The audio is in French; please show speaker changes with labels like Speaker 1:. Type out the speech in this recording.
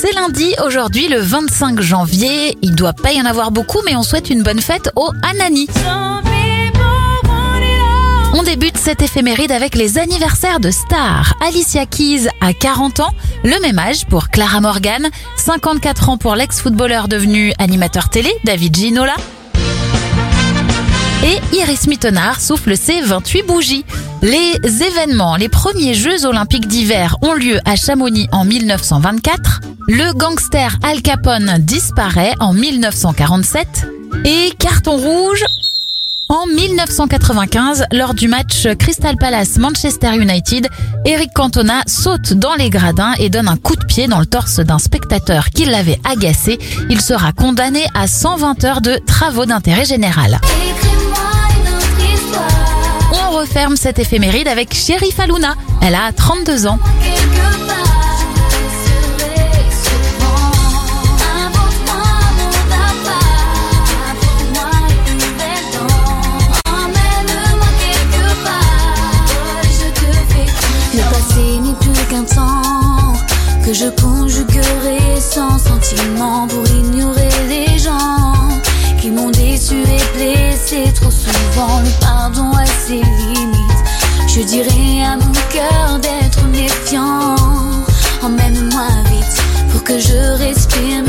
Speaker 1: C'est lundi, aujourd'hui le 25 janvier. Il doit pas y en avoir beaucoup, mais on souhaite une bonne fête au Anani. On débute cette éphéméride avec les anniversaires de stars. Alicia Keys a 40 ans, le même âge pour Clara Morgan, 54 ans pour l'ex-footballeur devenu animateur télé David Ginola. Et Iris Mittenard souffle ses 28 bougies. Les événements, les premiers Jeux olympiques d'hiver ont lieu à Chamonix en 1924. Le gangster Al Capone disparaît en 1947. Et carton rouge en 1995, lors du match Crystal Palace-Manchester United, Eric Cantona saute dans les gradins et donne un coup de pied dans le torse d'un spectateur qui l'avait agacé. Il sera condamné à 120 heures de travaux d'intérêt général. On referme cette éphéméride avec Sherry Faluna. Elle a 32 ans.
Speaker 2: que je conjuguerai sans sentiment pour ignorer les gens qui m'ont déçu et blessé trop souvent. Le pardon à ses limites. Je dirais à mon cœur d'être méfiant. Emmène-moi vite pour que je respire